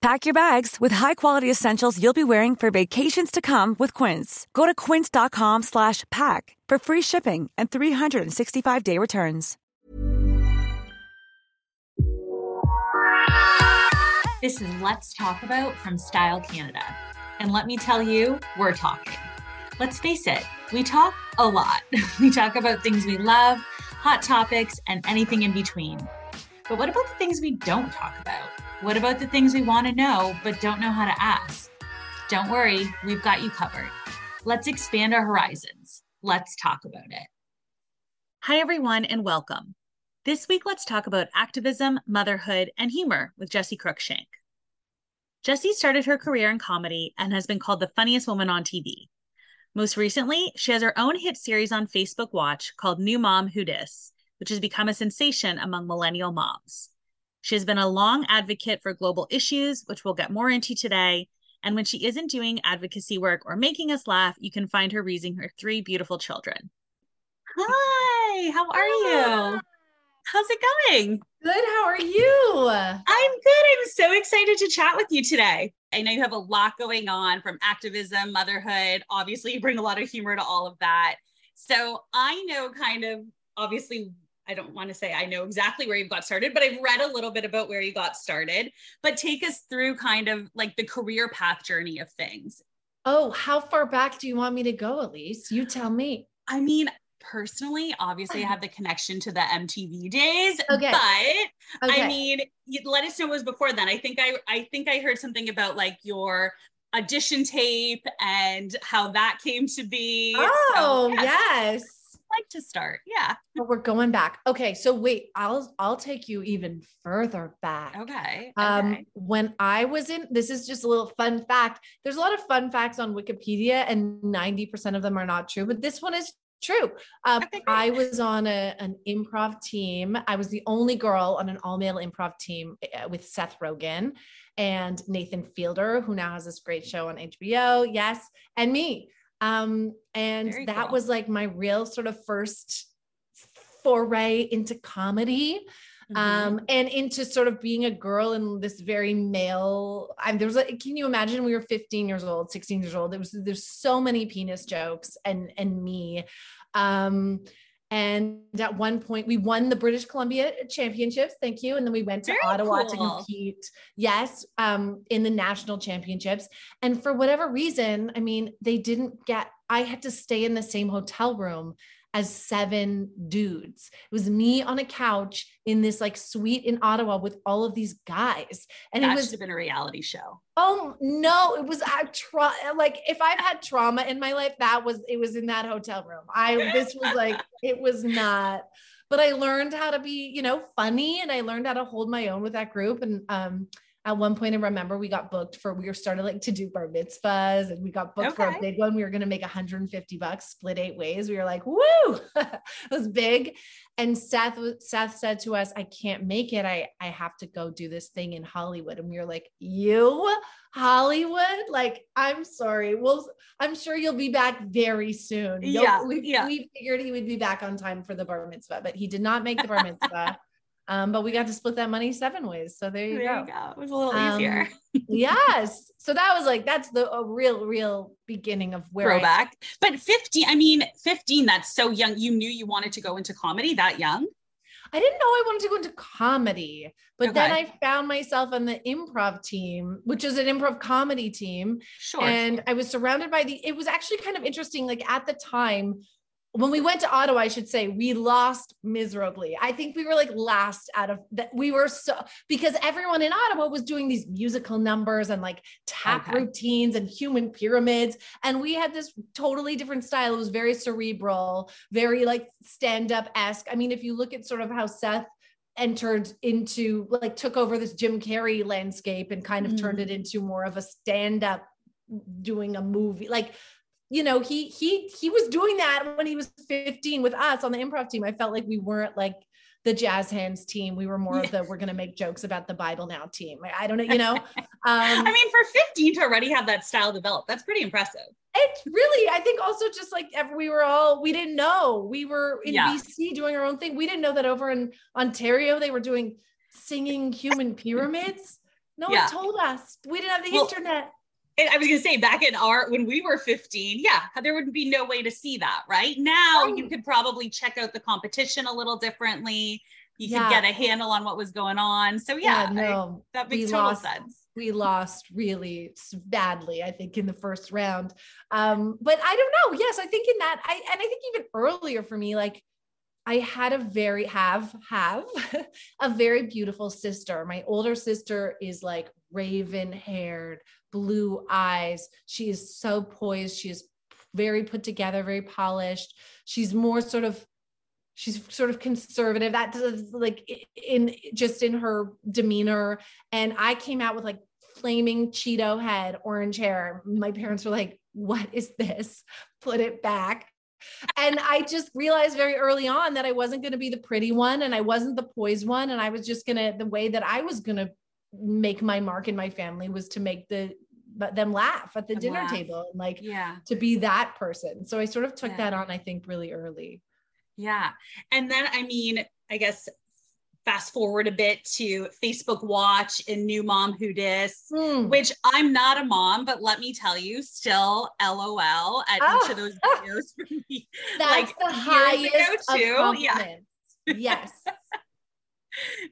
Pack your bags with high-quality essentials you'll be wearing for vacations to come with Quince. Go to quince.com slash pack for free shipping and 365-day returns. This is Let's Talk About from Style Canada. And let me tell you, we're talking. Let's face it, we talk a lot. We talk about things we love, hot topics, and anything in between. But what about the things we don't talk about? What about the things we want to know but don't know how to ask? Don't worry, we've got you covered. Let's expand our horizons. Let's talk about it. Hi, everyone, and welcome. This week, let's talk about activism, motherhood, and humor with Jessi Cruickshank. Jessi started her career in comedy and has been called the funniest woman on TV. Most recently, she has her own hit series on Facebook Watch called New Mom Who Dis, which has become a sensation among millennial moms. She has been a long advocate for global issues, which we'll get more into today. And when she isn't doing advocacy work or making us laugh, you can find her raising her three beautiful children. Hi, how are you? How's it going? Good. How are you? I'm good. I'm so excited to chat with you today. I know you have a lot going on from activism, motherhood. Obviously, you bring a lot of humor to all of that. So I know kind of obviously I don't want to say I know exactly where you got started, but I've read a little bit about where you got started. But take us through kind of like the career path journey of things. Oh, how far back do you want me to go, Elise? You tell me. I mean, personally, obviously, I have the connection to the MTV days. Okay. But Okay. I mean, you, let us know what was before then. I think I I think I heard something about like your audition tape and how that came to be. Oh, yeah, yes. I'd like to start. Yeah. But we're going back. Okay, so wait, I'll I'll take you even further back. Okay. Um, okay. when I was in, this is just a little fun fact. There's a lot of fun facts on Wikipedia, and 90% of them are not true, but this one is true. Um, Okay. I was on a, an improv team. I was the only girl on an all male improv team uh, with Seth Rogen and Nathan Fielder, who now has this great show on HBO. Yes, and me. Um, and Very that cool. was like my real sort of first foray into comedy Mhm. um and into sort of being a girl in this very male I there was like can you imagine we were 15 years old 16 years old there was there's so many penis jokes and and me um and at one point we won the British Columbia championships thank you and then we went to Very Ottawa to compete yes um in the national championships. And for whatever reason I mean they didn't get I had to stay in the same hotel room as seven dudes. It was me on a couch in this like suite in Ottawa with all of these guys. And that it should was, have been a reality show. oh no, it was a tra- like if I've had trauma in my life, that was it was in that hotel room. I this was like it was not, but I learned how to be, you know, funny and I learned how to hold my own with that group. And um at one point, I remember we got booked for we were started like to do bar mitzvahs and we got booked for a big one. We were going to make 150 bucks, split eight ways. We were like, woo, it was big. And Seth, Seth said to us, I can't make it. I, I have to go do this thing in Hollywood. And we were like, you Hollywood? Like, I'm sorry. Well, I'm sure you'll be back very soon. You'll- Yeah, we, yeah. we figured he would be back on time for the bar mitzvah, but he did not make the bar mitzvah. Um, but we got to split that money seven ways. So there you There go. you go. It was a little Um, easier. yes. So that was like that's the a real, real beginning of where I- Throwback. But 15, I mean, 15, that's so young. You knew you wanted to go into comedy that young? I didn't know I wanted to go into comedy, but then I found myself on the improv team, which is an improv comedy team. Sure. And I was surrounded by the, it was actually kind of interesting. Like at the time, when we went to Ottawa, I should say we lost miserably. I think we were like last out of that. We were so because everyone in Ottawa was doing these musical numbers and like tap okay. routines and human pyramids. And we had this totally different style. It was very cerebral, very like stand up esque. I mean, if you look at sort of how Seth entered into like took over this Jim Carrey landscape and kind of mm. turned it into more of a stand up doing a movie. Like you know, he he he was doing that when he was 15 with us on the improv team. I felt like we weren't like the jazz hands team. We were more of the we're going to make jokes about the Bible now team. I don't know, you know. Um, I mean, for 15 to already have that style developed, that's pretty impressive. It's really, I think, also just like ever we were all we didn't know we were in yeah. BC doing our own thing. We didn't know that over in Ontario they were doing singing human pyramids. No yeah. one told us. We didn't have the well, internet. I was going to say back in our when we were 15, yeah, there would be no way to see that, right? Now oh. you could probably check out the competition a little differently. You yeah. could get a handle on what was going on. So yeah, yeah no, I, that makes total lost, sense. We lost really badly, I think, in the first round. Um, but I don't know. Yes, I think in that, I and I think even earlier for me, like I had a very have have a very beautiful sister. My older sister is like raven haired, blue eyes. She is so poised. She is very put together, very polished. She's more sort of she's sort of conservative that does like in just in her demeanor and i came out with like flaming cheeto head orange hair my parents were like what is this put it back and I just realized very early on that I wasn't going to be the pretty one and I wasn't the poised one. And I was just going to, the way that I was going to make my mark in my family was to make the, but them laugh at the dinner laugh. table and like yeah to be that person so i sort of took yeah. that on i think really early yeah and then i mean i guess fast forward a bit to Facebook Watch and New Mom Who Dis, mm. which I'm not a mom, but let me tell you, still LOL at oh. each of those videos for me. That's like the highest too. Yeah. Yes.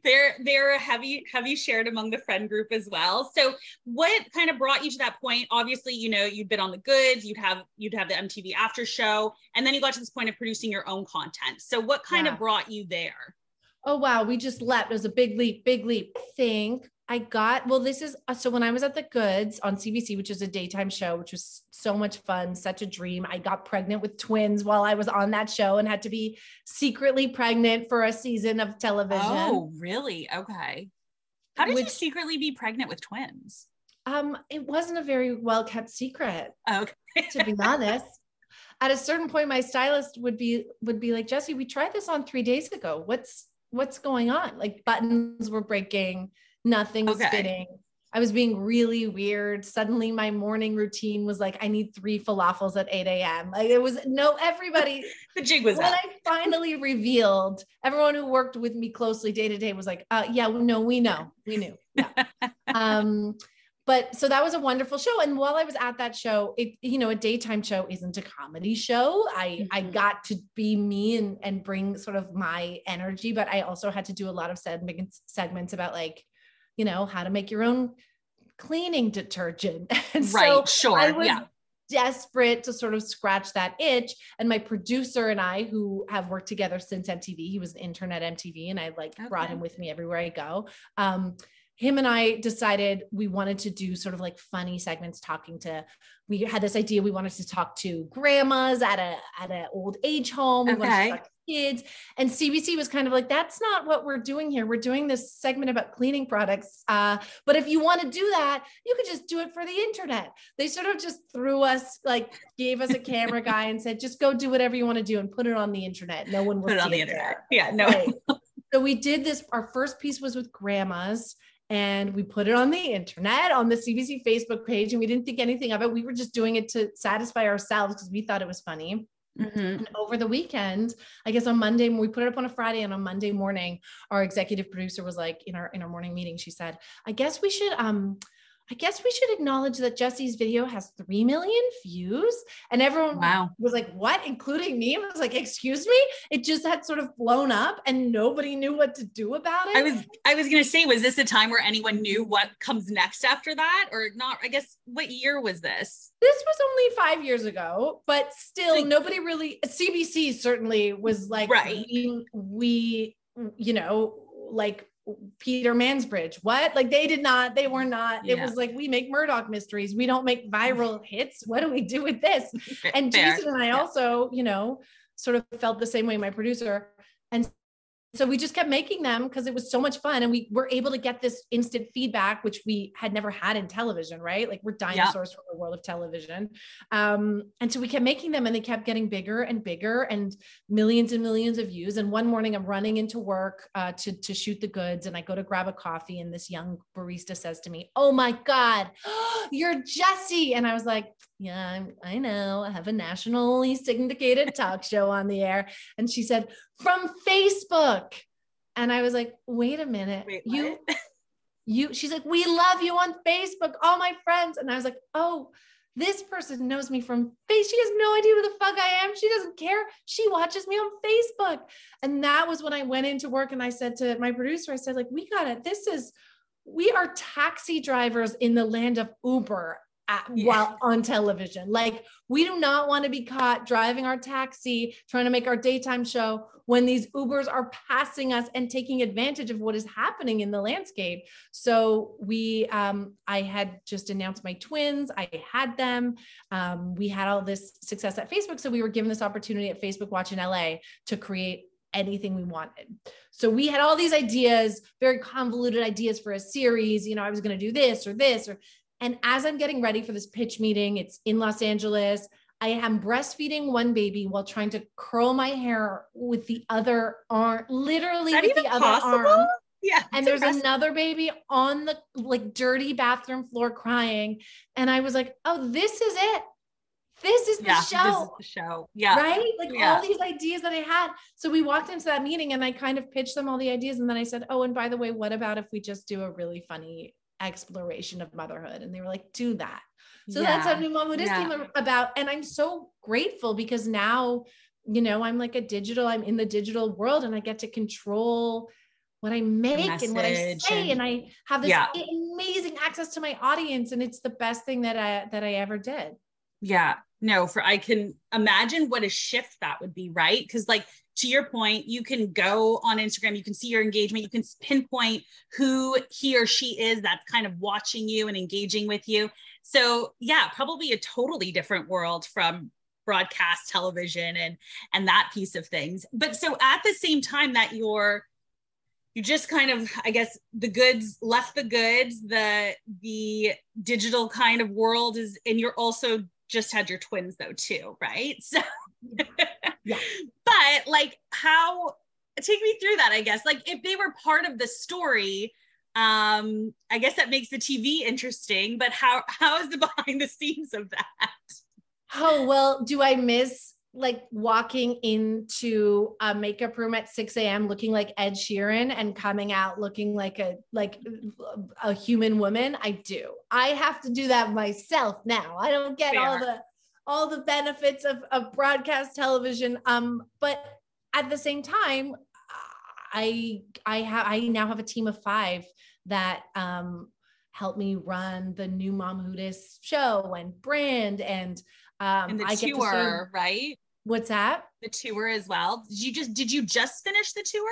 they're they're a heavy heavy shared among the friend group as well so what kind of brought you to that point obviously you know you'd been on the goods you'd have you'd have the mtv after show and then you got to this point of producing your own content so what kind yeah. of brought you there oh wow, we just leapt. It was a big leap, big leap. think I got well. This is uh, so when I was at the Goods on CBC, which is a daytime show, which was so much fun, such a dream. I got pregnant with twins while I was on that show and had to be secretly pregnant for a season of television. Oh, really? Okay. How did which, you secretly be pregnant with twins? Um, it wasn't a very well kept secret. Okay. to be honest. At a certain point, my stylist would be would be like, Jessi, we tried this on three days ago. What's what's going on? Like buttons were breaking, nothing was okay. fitting. I was being really weird. Suddenly, my morning routine was like, I need three falafels at 8 a.m. Like it was no, everybody. the jig was when up. I finally revealed, everyone who worked with me closely day to day was like, uh, yeah, no, we know, we knew. Yeah. um, but so that was a wonderful show and while i was at that show it you know a daytime show isn't a comedy show i mm-hmm. i got to be me and and bring sort of my energy but i also had to do a lot of segments segments about like you know how to make your own cleaning detergent. And right so sure I was yeah. desperate to sort of scratch that itch. And my producer and i who have worked together since mtv he was an intern at mtv and i like okay. brought him with me everywhere i go. Um him and I decided we wanted to do sort of like funny segments talking to we had this idea we wanted to talk to grandmas at a at an old age home. We okay. wanted to talk to kids. And CBC was kind of like, that's not what we're doing here. We're doing this segment about cleaning products. Uh, but if you want to do that, you could just do it for the internet. They sort of just threw us, like gave us a camera guy and said, just go do whatever you want to do and put it on the internet. No one will put it on the internet. There. Yeah, no. Right. so we did this. Our first piece was with grandmas and we put it on the internet on the CBC Facebook page and we didn't think anything of it. We were just doing it to satisfy ourselves because we thought it was funny. Mm-hmm. And over the weekend, I guess on Monday, we put it up on a Friday and on Monday morning, our executive producer was like in our in our morning meeting, she said, I guess we should um I guess we should acknowledge that Jessi's video has 3 million views. And everyone wow. was like, what? Including me? I was like, excuse me? It just had sort of blown up and nobody knew what to do about it. I was I was gonna say, was this a time where anyone knew what comes next after that? Or not? I guess what year was this? This was only five years ago, but still like, nobody really CBC certainly was like right. we, we you know, like Peter Mansbridge. What? Like they did not, they were not. Yeah. It was like we make Murdoch mysteries. We don't make viral hits. What do we do with this? And Fair. Jason and I yeah. also, you know, sort of felt the same way, my producer. And so we just kept making them because it was so much fun and we were able to get this instant feedback which we had never had in television right? Like we're dinosaurs yeah. from the world of television. Um, and so we kept making them and they kept getting bigger and bigger and millions and millions of views. And one morning i'm running into work uh, to, to shoot the goods and i go to grab a coffee and this young barista says to me oh my god you're jessi. And i was like yeah i know i have a nationally syndicated talk show on the air and she said from Facebook. And I was like, wait a minute. Wait, you, you, she's like, we love you on Facebook, all my friends. And I was like, oh, this person knows me from face. She has no idea who the fuck I am. She doesn't care. She watches me on Facebook. And that was when I went into work and I said to my producer, I said, like, we got it. This is, we are taxi drivers in the land of Uber at, yeah. while on television. Like, we do not want to be caught driving our taxi, trying to make our daytime show when these Ubers are passing us and taking advantage of what is happening in the landscape. So we, um, I had just announced my twins. I had them. Um, we had all this success at Facebook. So we were given this opportunity at Facebook Watch in LA to create anything we wanted. So we had all these ideas, very convoluted ideas for a series. You know, I was going to do this or this or and as I'm getting ready for this pitch meeting, it's in Los Angeles. I am breastfeeding one baby while trying to curl my hair with the other arm, literally with the other possible? arm. Yeah. And there's another baby on the like dirty bathroom floor crying. And I was like, oh, this is it. This is the yeah, show. Is the show. Yeah. Right? Like yeah. all these ideas that I had. So we walked into that meeting and I kind of pitched them all the ideas. And then I said, oh, and by the way, what about if we just do a really funny exploration of motherhood. And they were like, do that. So yeah. that's how New Mom yeah. came about. And I'm so grateful because now, you know, I'm like a digital, I'm in the digital world and I get to control what I make and what I say. And, and I have this yeah. amazing access to my audience. And it's the best thing that I that I ever did. Yeah. No, for I can imagine what a shift that would be, right? Because like to your point, you can go on Instagram, you can see your engagement, you can pinpoint who he or she is that's kind of watching you and engaging with you. So, yeah, probably a totally different world from broadcast television and and that piece of things. But so at the same time that you're you just kind of i guess the goods left the goods the the digital kind of world is and you're also just had your twins though too right so yeah. But like how take me through that, I guess. Like if they were part of the story, um, I guess that makes the TV interesting, but how how is the behind the scenes of that? Oh, well, do I miss like walking into a makeup room at 6 a.m. looking like Ed Sheeran and coming out looking like a like a human woman? I do. I have to do that myself now. I don't get Fair. all the all the benefits of, of broadcast television. Um, but at the same time, I I have I now have a team of five that um, help me run the new Mom Dis show and brand and um, and the I tour, right? What's that? The tour as well. Did you just did you just finish the tour?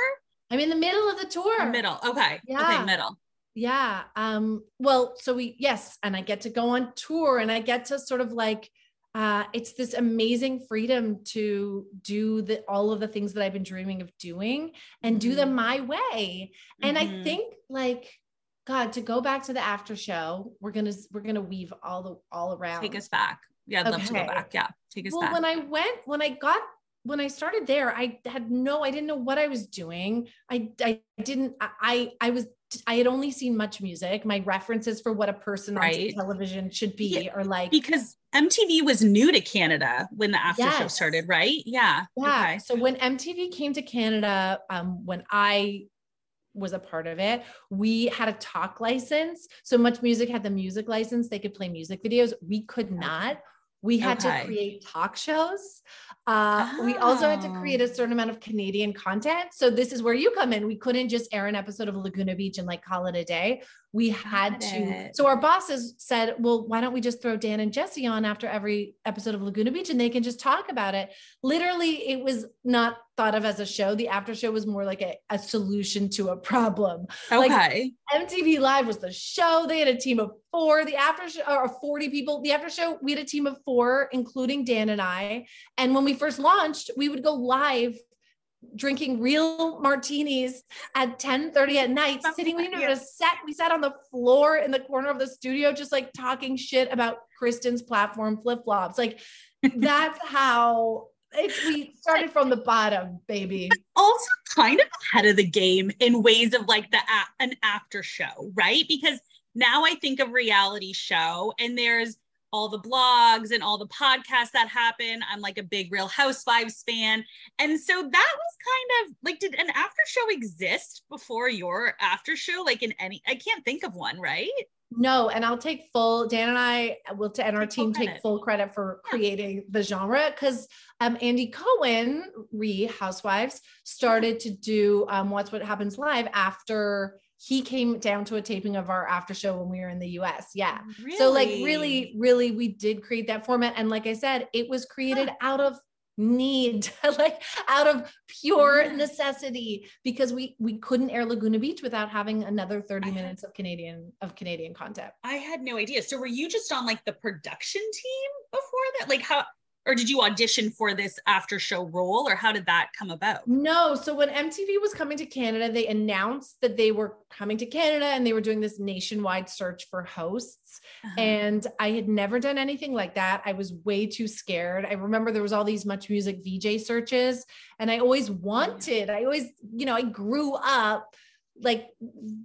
I'm in the middle of the tour. Middle. Okay. Yeah. Okay, middle. Yeah. Um, well, so we yes, and I get to go on tour and I get to sort of like uh, it's this amazing freedom to do the, all of the things that I've been dreaming of doing and mm-hmm. do them mm-hmm. my way. And mm-hmm. I think like, God, to go back to the after show, we're gonna we're gonna weave all the all around. Take us back. Yeah, I'd okay. love to go back. Yeah, take us well, back. When I went, when I got when I started there, I had no, I didn't know what I was doing. I, I didn't, I, I was, I had only seen MuchMusic. My references for what a person right. on television should be yeah, like because MTV was new to Canada when the after yes. show started, right? Yeah. Yeah. Okay. So when MTV came to Canada, um, when I was a part of it. We had a talk license. So MuchMusic had the music license. They could play music videos. We could not. We had okay. to create talk shows. Uh, oh. We also had to create a oh. certain amount of Canadian content. So this is where you come in. We couldn't just air an episode of Laguna Beach and like call it a day. We had to. So our bosses said, "Well, why don't we just throw Dan and Jessi on after every episode of Laguna Beach, and they can just talk about it." Literally, it was not thought of as a show. The after show was more like a, a solution to a problem. Okay. Like MTV Live was the show. They had a team of four. The after show, or 40 people. The after show, we had a team of four, including Dan and I. And when we first launched, we would go live drinking real martinis at 10 30 at night sitting we never sat we sat on the floor in the corner of the studio just like talking shit about kristen's platform flip-flops like that's how it's, we started from the bottom, baby. Also, kind of ahead of the game in ways of like the an after show, right? Because now I think of reality show, and there's all the blogs and all the podcasts that happen. I'm like a big Real Housewives fan, and so that was kind of like, did an after show exist before your after show? Like in any, I can't think of one, right? No, and I'll take full. Dan and I will, to, and our team take full credit for creating the genre because um, Andy Cohen, re Housewives, started to do um, Watch What Happens Live after he came down to a taping of our after show when we were in the US. Yeah. Really? So, like, really, really, we did create that format. And like I said, it was created huh. out of need like out of pure mm. necessity because we we couldn't air laguna beach without having another 30 minutes of canadian of canadian content i had no idea so were you just on like the production team before that like how or did you audition for this after show role or how did that come about? No so when mtv was coming to canada they announced that they were coming to canada and they were doing this nationwide search for hosts. Uh-huh. and i had never done anything like that. I was way too scared. I remember there was all these MuchMusic vj searches and i always wanted i always you know i grew up like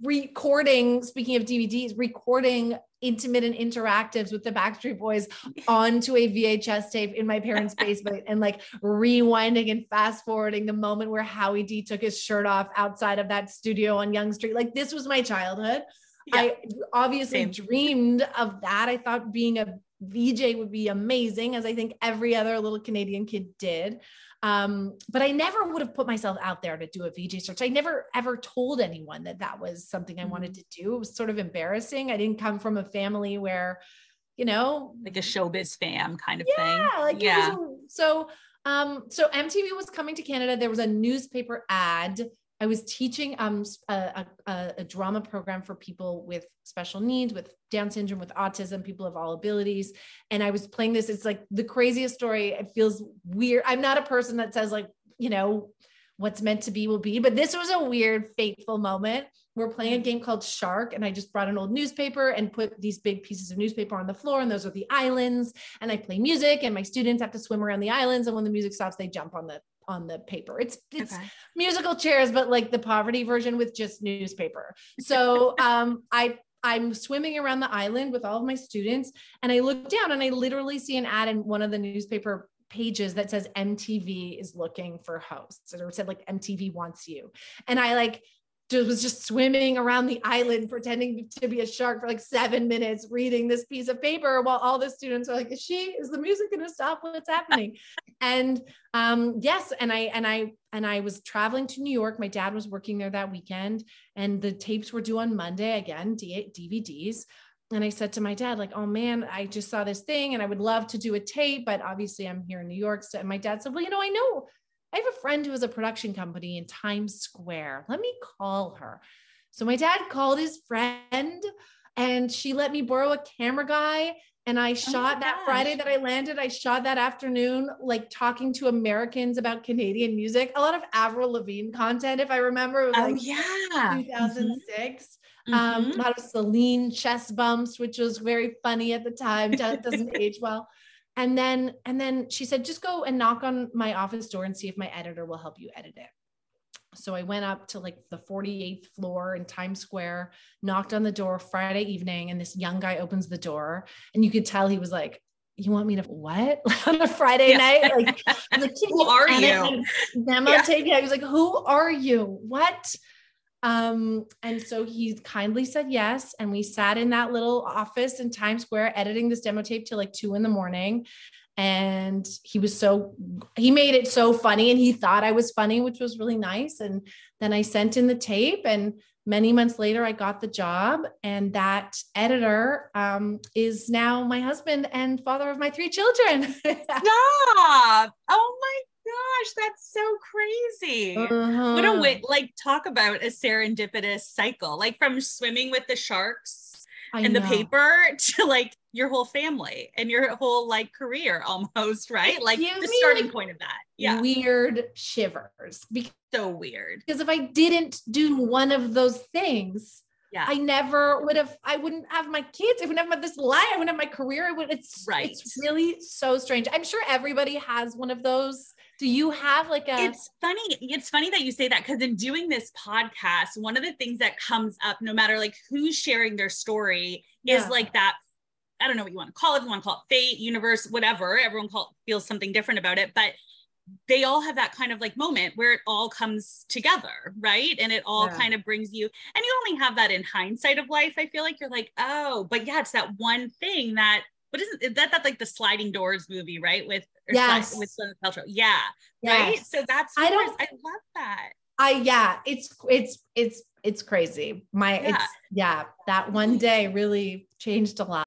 recording speaking of dvds recording intimate and interactives with the backstreet boys onto a vhs tape in my parents basement and like rewinding and fast forwarding the moment where howie d took his shirt off outside of that studio on Yonge street like this was my childhood yeah. i obviously Same. dreamed of that i thought being a vj would be amazing as i think every other little canadian kid did um, but I never would have put myself out there to do a VJ search. I never ever told anyone that that was something I wanted mm-hmm. to do. It was sort of embarrassing. I didn't come from a family where, you know, like a showbiz fam kind of yeah, thing. Like yeah. so um, so MTV was coming to Canada. There was a newspaper ad I was teaching um, a, a, a, drama program for people with special needs, with Down syndrome, with autism, people of all abilities. And I was playing this. It's like the craziest story. It feels weird. I'm not a person that says, like, you know, what's meant to be will be, but this was a weird, fateful moment. We're playing a game called Shark, and I just brought an old newspaper and put these big pieces of newspaper on the floor, and those are the islands. And I play music, and my students have to swim around the islands. And when the music stops, they jump on the on the paper. It's it's okay. musical chairs, but like the poverty version with just newspaper. So um, I I'm swimming around the island with all of my students, and I look down and I literally see an ad in one of the newspaper pages that says MTV is looking for hosts, or it said like MTV wants you, and I like was just swimming around the island pretending to be a shark for like seven minutes reading this piece of paper while all the students are like is she is the music going to stop? What's happening? And um yes and i and i and i was traveling to new york. My dad was working there that weekend and the tapes were due on monday again D- dvds and i said to my dad like oh man i just saw this thing and i would love to do a tape but obviously i'm here in new york. So, and my dad said well you know i know I have a friend who has a production company in Times Square. Let me call her. So my dad called his friend and she let me borrow a camera guy. And I oh shot oh that gosh. Friday that I landed. I shot that afternoon, like talking to Americans about Canadian music. A lot of Avril Lavigne content, if I remember. It was oh, like yeah. 2006. Mm-hmm. Um, a lot of Celine chest bumps, which was very funny at the time. Doesn't age well and then and then she said just go and knock on my office door and see if my editor will help you edit it so i went up to like the 48th floor in times square knocked on the door friday evening and this young guy opens the door and you could tell he was like you want me to what on a Friday yeah. night? Like, like who are you? Demo yeah. tape. He was like, who are you? What? Um, and so he kindly said yes. And we sat in that little office in Times Square editing this demo tape till like two in the morning. And he was so, he made it so funny and he thought I was funny, which was really nice. And then I sent in the tape and many months later i got the job and that editor um, is now my husband and father of my three children stop oh my gosh that's so crazy uh-huh. what a uh-huh. way like talk about a serendipitous cycle like from swimming with the sharks I in know. the paper to like your whole family and your whole like career almost, right? Like the starting point of that. Yeah. Weird shivers. Because, so weird. Because if I didn't do one of those things, yeah. I never would have, I wouldn't have my kids. I wouldn't have this life. I wouldn't have my career. I would, it's right. It's really so strange. I'm sure everybody has one of those do you have like a It's funny. It's funny that you say that because in doing this podcast, one of the things that comes up no matter like who's sharing their story yeah. is like that I don't know what you want to call it. You want to call it fate, universe, whatever. Everyone call, feels something different about it, but they all have that kind of like moment where it all comes together, right? And it all yeah. kind of brings you, and you only have that in hindsight of life. I feel like you're like, oh, but yeah, it's that one thing that what isn't is that that like the sliding doors movie, right? With yes. with Gwyneth Paltrow. Yeah. Yes. Right. So that's I don't I love that. I yeah, it's it's it's it's crazy. My yeah. it's yeah, that one day really changed a lot.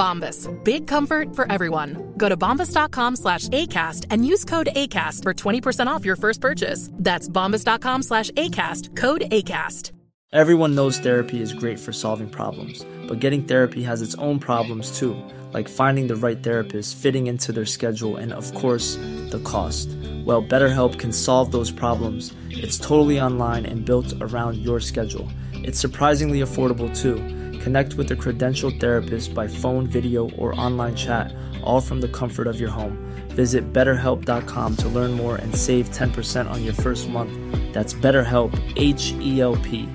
Bombas, big comfort for everyone. Go to bombas.com slash ACAST and use code ACAST for 20% off your first purchase. That's bombas.com slash ACAST, code ACAST. Everyone knows therapy is great for solving problems, but getting therapy has its own problems too, like finding the right therapist, fitting into their schedule, and of course, the cost. Well, BetterHelp can solve those problems. It's totally online and built around your schedule. It's surprisingly affordable too. Connect with a credentialed therapist by phone, video, or online chat, all from the comfort of your home. Visit betterhelp.com to learn more and save 10% on your first month. That's BetterHelp, H E L P.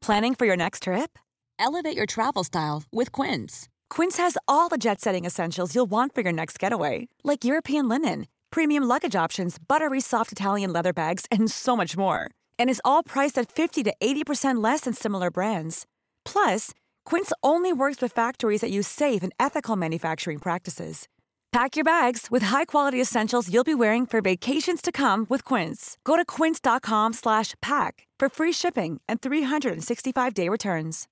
Planning for your next trip? Elevate your travel style with Quince. Quince has all the jet setting essentials you'll want for your next getaway, like European linen premium luggage options, buttery soft Italian leather bags, and so much more. And is all priced at 50 to 80% less than similar brands. Plus, Quince only works with factories that use safe and ethical manufacturing practices. Pack your bags with high-quality essentials you'll be wearing for vacations to come with Quince. Go to quince.com/pack for free shipping and 365-day returns.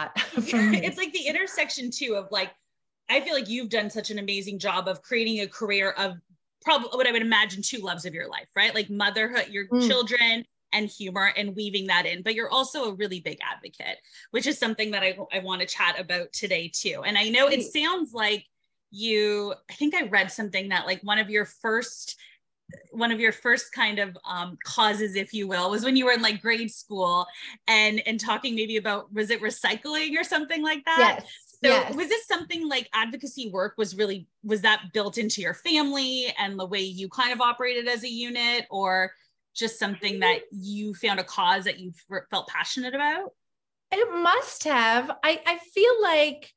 it's like the intersection too of like I feel like you've done such an amazing job of creating a career of probably what I would imagine two loves of your life, right? Like motherhood, your mm. children and humor and weaving that in. But you're also a really big advocate, which is something that I, I want to chat about today too. And I know it sounds like you, I think I read something that like one of your first one of your first kind of um, causes, if you will, was when you were in like grade school and and talking maybe about was it recycling or something like that? Yes. So yes. was this something like advocacy work was really was that built into your family and the way you kind of operated as a unit or just something that you found a cause that you felt passionate about? It must have. I I feel like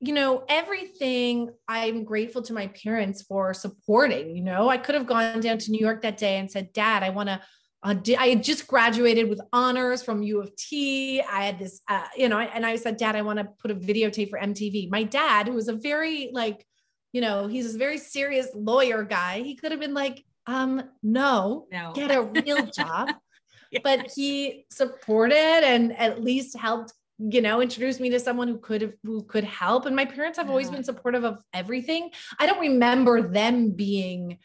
you know everything i'm grateful to my parents for supporting you know i could have gone down to new york that day and said dad i want to uh, I had just graduated with honors from U of T. I had this, uh, you know, and I said, Dad, I want to put a videotape for MTV. My dad, who was a very like, you know, he's a very serious lawyer guy. He could have been like, um, no, no. get a real job. yeah. But he supported and at least helped you know, introduce me to someone who could have, who could help. And my parents have always been supportive of everything. I don't remember them being,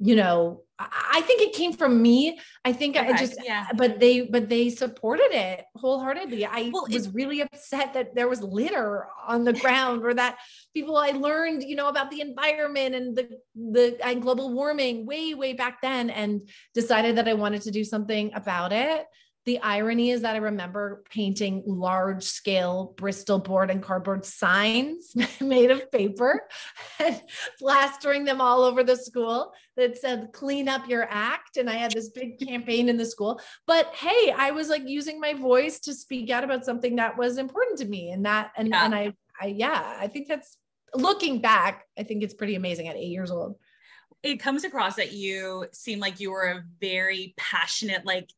you know, I think it came from me. I think I just, yeah. but they, but they supported it wholeheartedly. I Well, it- was really upset that there was litter on the ground or that people I learned, you know, about the environment and the, the and global warming way, way back then and decided that I wanted to do something about it. The irony is that I remember painting large scale Bristol board and cardboard signs made of paper and plastering them all over the school that said, clean up your act. And I had this big campaign in the school. But hey, I was like using my voice to speak out about something that was important to me. And that, and, Yeah. and I, I, yeah, I think that's looking back, I think it's pretty amazing at eight years old. it comes across that you seem like you were a very passionate like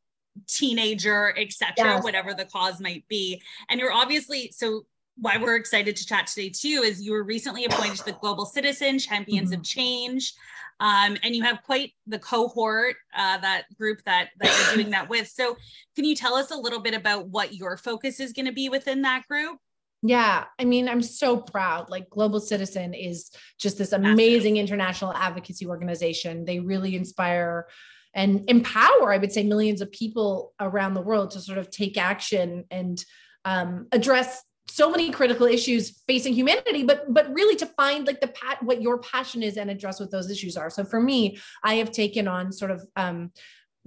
teenager etc Yes. whatever the cause might be and you're obviously so why we're excited to chat today too is you were recently appointed to the global citizen champions of change um, and you have quite the cohort uh, that group that that you're doing that with so can you tell us a little bit about what your focus is going to be within that group Yeah, I mean, I'm so proud. Like Global Citizen is just this amazing international advocacy organization. They really inspire and empower, I would say, millions of people around the world to sort of take action and um, address so many critical issues facing humanity but but really to find like the pat what your passion is and address what those issues are so for me i have taken on sort of um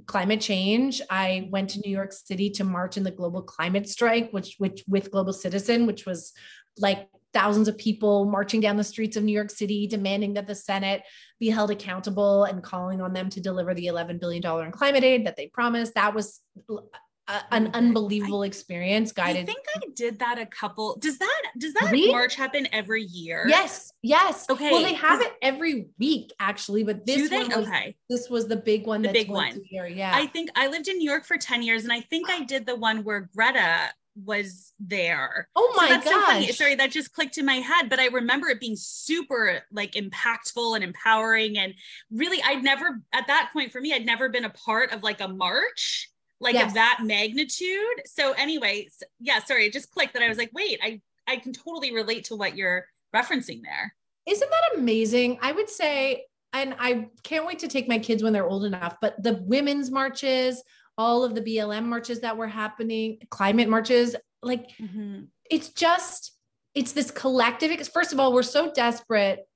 climate change. I went to New York City to march in the global climate strike, which which with Global Citizen, which was like thousands of people marching down the streets of New York City demanding that the Senate be held accountable and calling on them to deliver the 11 billion dollar in climate aid that they promised. That was a, an unbelievable experience guided. i think i did that a couple does that does that Really? march happen every year Yes, yes. Okay, Well, they have it every week actually, but this one was, Okay. this was the big one. The big one. year. Yeah. I think I lived in New York for 10 years and I think I did the one where Greta was there. oh So my so funny. gosh. Sorry, that just clicked in my head, but I remember it being super like impactful and empowering. And really, I'd never, at that point for me, I'd never been a part of like a march like Yes. of that magnitude. So, anyway, s- yeah, sorry, it just clicked that I was like, wait, I, I can totally relate to what you're referencing there. Isn't that amazing? I would say, and I can't wait to take my kids when they're old enough, but the women's marches, all of the BLM marches that were happening, climate marches, like it's just, it's this collective. First of all, we're so desperate.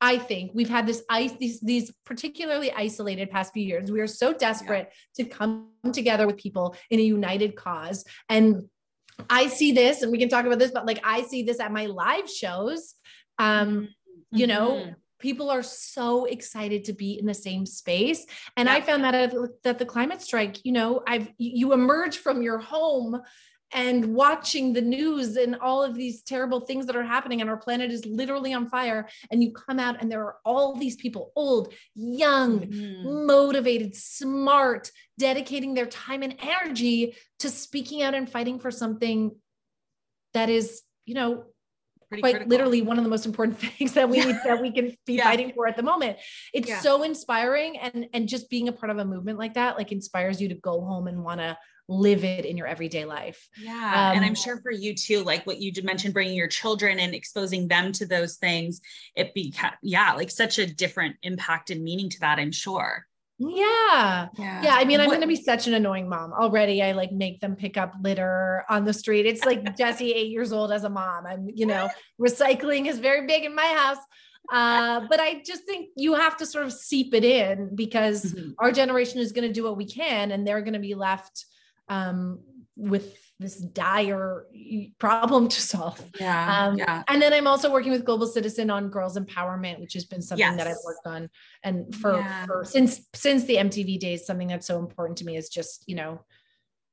I think we've had this ice, these, these particularly isolated past few years. We are so desperate to come together with people in a united cause. And I see this, and we can talk about this, but like I see this at my live shows. Um, you know, Mhm. People are so excited to be in the same space. And I found that at that the climate strike, you know, I've you emerge from your home and watching the news and all of these terrible things that are happening and our planet is literally on fire and you come out and there are all these people old young Mhm. motivated smart dedicating their time and energy to speaking out and fighting for something that is you know Pretty quite critical. literally one of the most important things that we Yeah. that we can be Yeah. fighting for at the moment. It's Yeah. so inspiring and and just being a part of a movement like that like inspires you to go home and want to live it in your everyday life. Yeah. and I'm Um, sure for you too, like what you did mention, bringing your children and exposing them to those things, it be, yeah, like such a different impact and meaning to that, I'm sure. Yeah. Yeah. Yeah, I mean, I'm going to be such an annoying mom already. I like make them pick up litter on the street. It's like Jessi, eight years old as a mom. I'm, you know, recycling is very big in my house. Uh, but I just think you have to sort of seep it in because Mhm. our generation is going to do what we can and they're going to be left um, with this dire problem to solve. Yeah. Um, yeah. And then I'm also working with Global Citizen on girls empowerment, which has been something that I've worked on, and for, Yeah. for since since the MTV days, something that's so important to me is just you know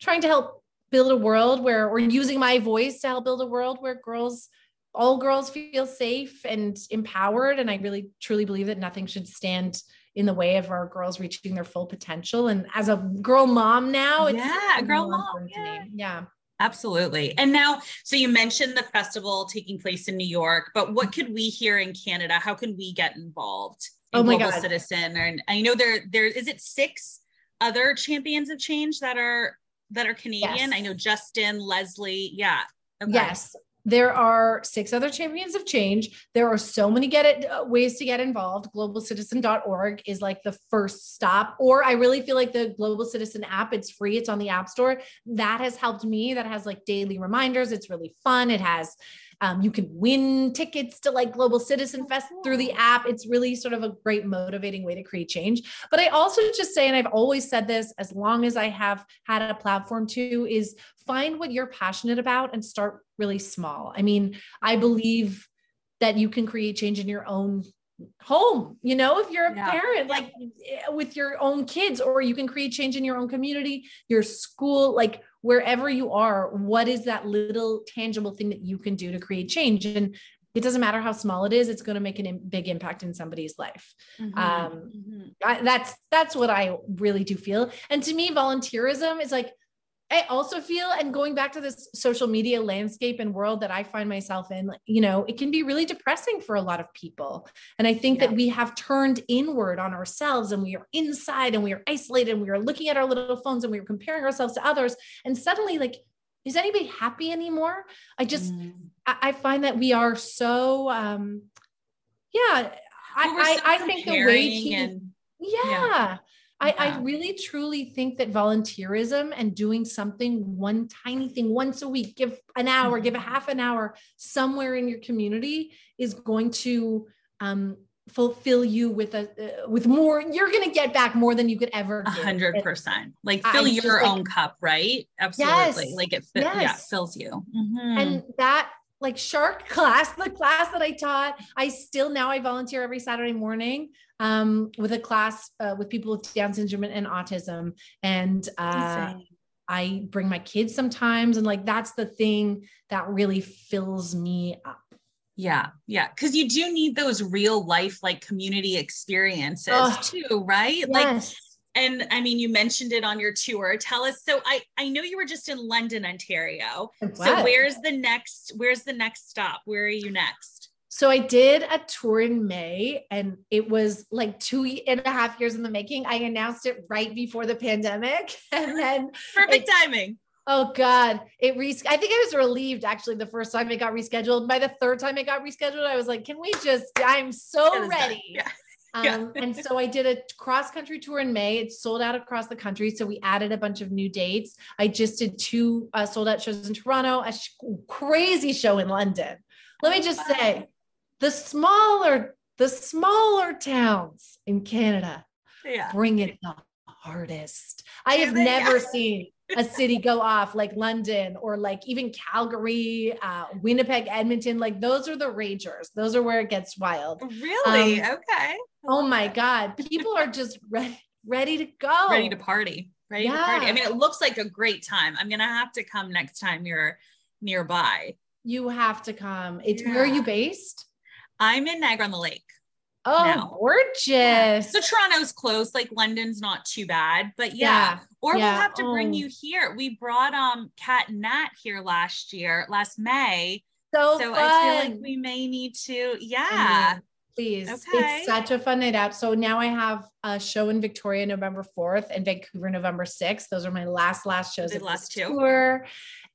trying to help build a world where or using my voice to help build a world where girls all girls feel safe and empowered and i really truly believe that nothing should stand in the way of our girls reaching their full potential and as a girl mom now it's Yeah, girl mom, me. yeah Absolutely. And now, so you mentioned the festival taking place in New York, but what could we here in Canada? How can we get involved? in Oh my Global God. Citizen, and I know there, there is it six other champions of change that are that are Canadian? Yes. I know Justin, Leslie. Yeah. Okay. Yes. There are six other champions of change. There are so many get it uh, ways to get involved. Globalcitizen.org is like the first stop. Or I really feel like the Global Citizen app, it's free, it's on the App Store. That has helped me. That has like daily reminders. It's really fun. It has um, you can win tickets to like Global Citizen Fest through the app. It's really sort of a great motivating way to create change. But I also just say, and I've always said this as long as I have had a platform to, is find what you're passionate about and start really small. I mean, I believe that you can create change in your own home you know if you're a Yeah. parent like eh, with your own kids or you can create change in your own community your school like wherever you are what is that little tangible thing that you can do to create change? And it doesn't matter how small it is it's going to make a im- big impact in somebody's life. Mhm, Um, mhm. I, that's that's what i really do feel. And to me volunteerism is like i also feel and going back to this social media landscape and world that i find myself in like, you know it can be really depressing for a lot of people and i think Yeah. that we have turned inward on ourselves and we are inside and we are isolated and we are looking at our little phones and we are comparing ourselves to others and suddenly like is anybody happy anymore i just Mm. I, I find that we are so um yeah Well, I, so I, I think the way he, and yeah. I, I Yeah. really truly think that volunteerism and doing something, one tiny thing once a week, give an hour, give a Mhm. half an hour somewhere in your community is going to um, fulfill you with a uh, with more. You're going to get back more than you could ever. a hundred percent. Like I fill just, your like- own cup, right? Absolutely. Yes, Like it, fi- yeah, fills you. Mhm. and that like shark class the class that i taught i still now i volunteer every saturday morning um, with a class uh, with people with down syndrome and autism and uh, i bring my kids sometimes and like that's the thing that really fills me up Yeah, yeah, because you do need those real life like community experiences too, right? Like, yes and I mean, you mentioned it on your tour. Tell us. So I I know you were just in London, Ontario. So where's the next? Where's the next stop? Where are you next? So I did a tour in May and it was like two and a half years in the making. I announced it right before the pandemic. And then Perfect It- timing. Oh God, it re. I think I was relieved actually the first time it got rescheduled. By the third time it got rescheduled, I was like, "Can we just? I'm so Get us done. ready." Yeah. Um, Yeah. and so I did a cross country tour in May. It sold out across the country, so we added a bunch of new dates. I just did two uh, sold out shows in Toronto, a sh- crazy show in London. Let me just say, the smaller the smaller towns in Canada Yeah. bring it the hardest. I have they? never seen a city go off like London or like even Calgary, uh, Winnipeg, Edmonton. Like those are the ragers. Those are where it gets wild. Really? Um, okay. Oh my God. People are just ready, ready to go. Ready to party. Ready to party. I mean, it looks like a great time. I'm gonna have to come next time you're nearby. You have to come. It's where are you based? I'm in Niagara on the Lake. Oh, No. gorgeous. So Toronto's close, like London's not too bad, but yeah. Yeah, Or yeah. we'll have to bring Oh. you here. We brought um Kat and Nat here last year, last May. so, so fun. I feel like we may need to, yeah. Amen. Please. Okay. It's such a fun night out. So now I have a show in Victoria November 4th and Vancouver November 6th. Those are my last, last shows The of last two. tour.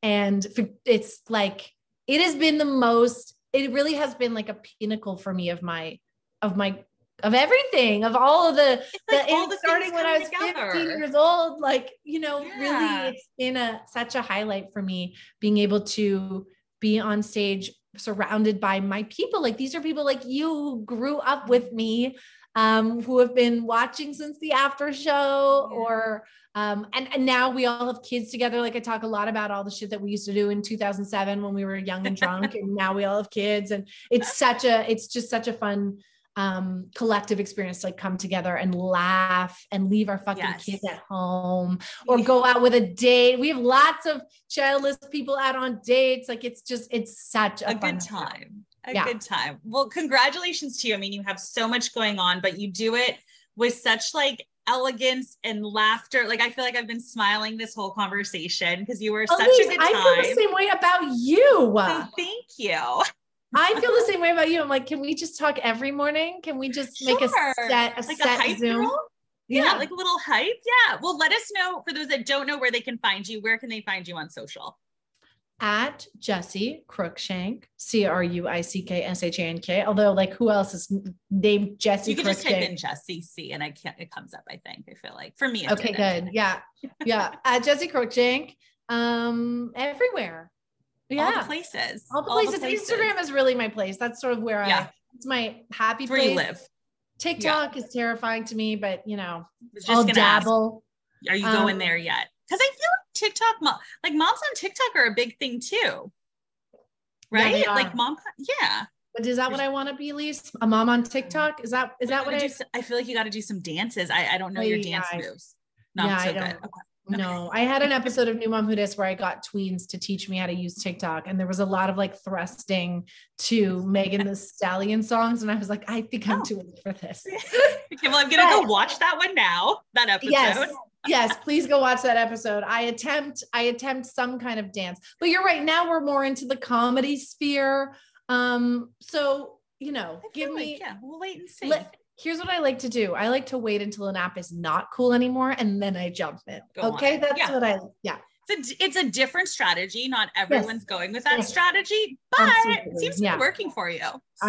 And it's like, it has been the most, it really has been like a pinnacle for me of my, of my, of everything, of all of the, It's like the, all the starting when I was together. 15 years old, like, you know, Yeah. really it's been a such a highlight for me being able to be on stage surrounded by my people. Like these are people like you grew up with me, um, who have been watching since the after show Yeah. or um, and, and now we all have kids together. Like I talk a lot about all the shit that we used to do in 2007 when we were young and drunk, and now we all have kids. And it's such a, it's just such a fun um collective experience to like come together and laugh and leave our fucking Yes. kids at home or go out with a date we have lots of childless people out on dates like it's just it's such a, a fun good time. A Yeah. good time. Well, congratulations to you. I mean, you have so much going on, but you do it with such like elegance and laughter. Like I feel like I've been smiling this whole conversation because you were such a good time. I feel the same way about you. So thank you. I feel the same way about you. I'm like, can we just talk every morning? Can we just make a set, a like set a hype Zoom? Yeah, Yeah. like a little hype. Yeah. Well, let us know for those that don't know where they can find you. Where can they find you on social? At Jessi Cruickshank, C R U I C K S H A N K. Although, like, who else is named Jessi you can just type in Jessi C and I can't, it comes up, I think. I feel like for me. Okay, good. Yeah. Yeah. At Jessi Cruickshank, Um, everywhere. Yeah. All the places. All the places. Instagram is really my place. That's sort of where Yeah. I it's my happy where place. you live. TikTok is terrifying to me, but you know, I was just I'll gonna ask, dabble. are you going Um, there yet? Because I feel like TikTok, mo- like moms on TikTok are a big thing too. Right? they like mom, yeah. But is that what I want to be, Lise? A mom on TikTok? Is that is that what I do I feel like you got to do some dances. I, I don't know Oh, your yeah, dance I- moves. Not yeah, so I good. don't. Okay. No, I had an episode of New Mom Who Dis where I got tweens to teach me how to use TikTok, and there was a lot of like thrusting to Megan Thee Stallion songs, and I was like, I think I'm Oh. too old for this. Okay, well, I'm gonna go watch that one now. That episode. yes, yes, please go watch that episode. I attempt, I attempt some kind of dance, but you're right. Now we're more into the comedy sphere. Um, so you know, I give me like, yeah, we'll wait and see. Let- here's what I like to do. I like to wait until an app is not cool anymore and then I jump in. Go okay. it. That's Yeah. what I, yeah. It's a, it's a different strategy. Not everyone's going with that Yes. strategy, but it seems to Yeah. be working for you.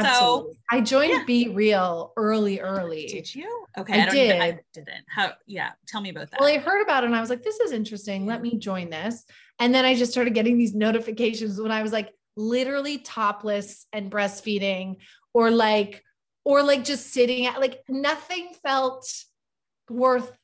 So I joined yeah. BeReal early, early. did you? Okay, I I, don't Even, I did. didn't. How? Yeah, tell me about that. Well, I heard about it and I was like, this is interesting. Let me join this. And then I just started getting these notifications when I was like literally topless and breastfeeding or like, or like just sitting at like nothing felt worth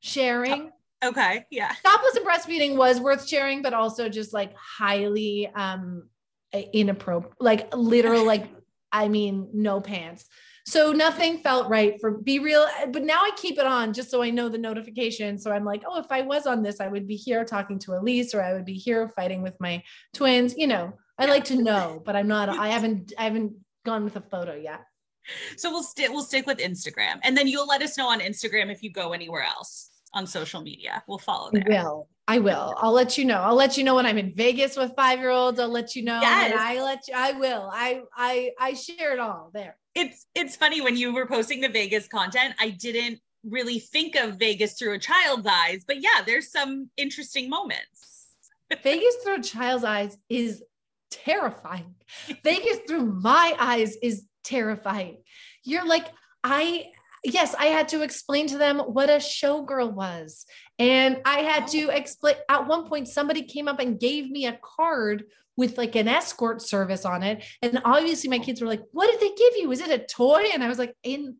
sharing. Okay, yeah. topless and breastfeeding was worth sharing, but also just like highly um inappropriate, like literal, like I mean, no pants. So nothing felt right for BeReal. But now I keep it on just so I know the notification. So I'm like, oh, if I was on this, I would be here talking to Elise or I would be here fighting with my twins. You know, I like to know, but I'm not, I haven't, I haven't gone with a photo yet. So we'll stick we'll stick with Instagram, and then you'll let us know on Instagram if you go anywhere else on social media. We'll follow I there. will. I will. I'll let you know. I'll let you know when I'm in Vegas with five year olds. I'll let you know. Yes. I let you. I will. I I I share it all there. It's it's funny when you were posting the Vegas content. I didn't really think of Vegas through a child's eyes, but yeah, there's some interesting moments. Vegas through a child's eyes is terrifying. Vegas through my eyes is terrifying. You're like I. Yes, I had to explain to them what a showgirl was. And I had to explain at one point, somebody came up and gave me a card with like an escort service on it. And obviously my kids were like, what did they give you? Is it a toy? And I was like, in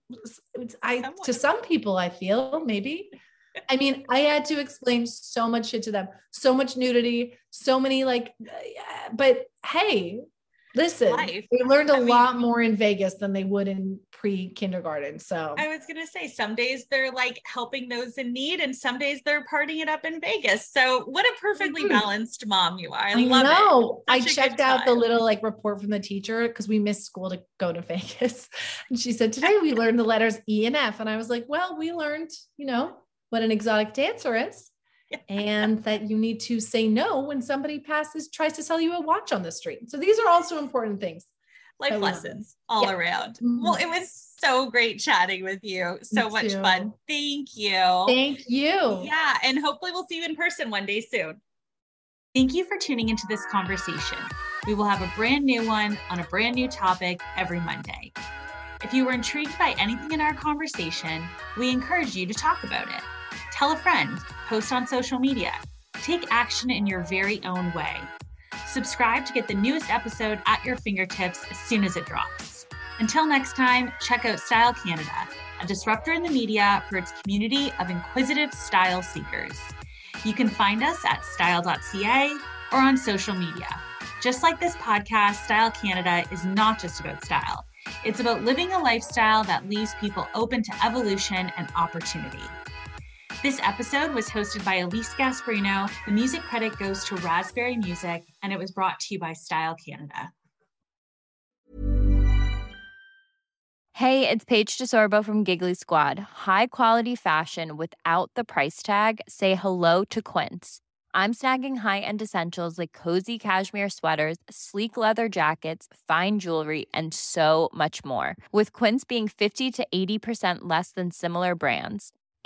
it's, I to some people, I feel maybe. I mean, I had to explain so much shit to them, so much nudity, so many like, uh, but hey, listen, Life. they learned a I mean- lot more in Vegas than they would in pre kindergarten. So I was gonna say some days they're like helping those in need, and some days they're partying it up in Vegas. So what a perfectly Mhm. balanced mom you are. I, I love know. I Such a checked out the little like report from the teacher because we missed school to go to Vegas. And she said, Today we learned the letters E and F. And I was like, Well, we learned, you know, what an exotic dancer is. And that you need to say no when somebody passes, tries to sell you a watch on the street. So these are also important things. Life I love lessons all Yeah. around. Mhm. Well, it was so great chatting with you. So Me much too. fun. Thank you. Thank you. Yeah, and hopefully we'll see you in person one day soon. Thank you for tuning into this conversation. We will have a brand new one on a brand new topic every Monday. If you were intrigued by anything in our conversation, we encourage you to talk about it. Tell a friend, post on social media, take action in your very own way. Subscribe to get the newest episode at your fingertips as soon as it drops. Until next time, check out Style Canada, a disruptor in the media for its community of inquisitive style seekers. You can find us at style.ca or on social media. Just like this podcast, Style Canada is not just about style. It's about living a lifestyle that leaves people open to evolution and opportunity. This episode was hosted by Elise Gasparino. The music credit goes to Raspberry Music, and it was brought to you by Style Canada. Hey, it's Paige DeSorbo from Giggly Squad. High quality fashion without the price tag. Say hello to Quince. I'm snagging high-end essentials like cozy cashmere sweaters, sleek leather jackets, fine jewelry, and so much more. With Quince being 50 to 80% less than similar brands.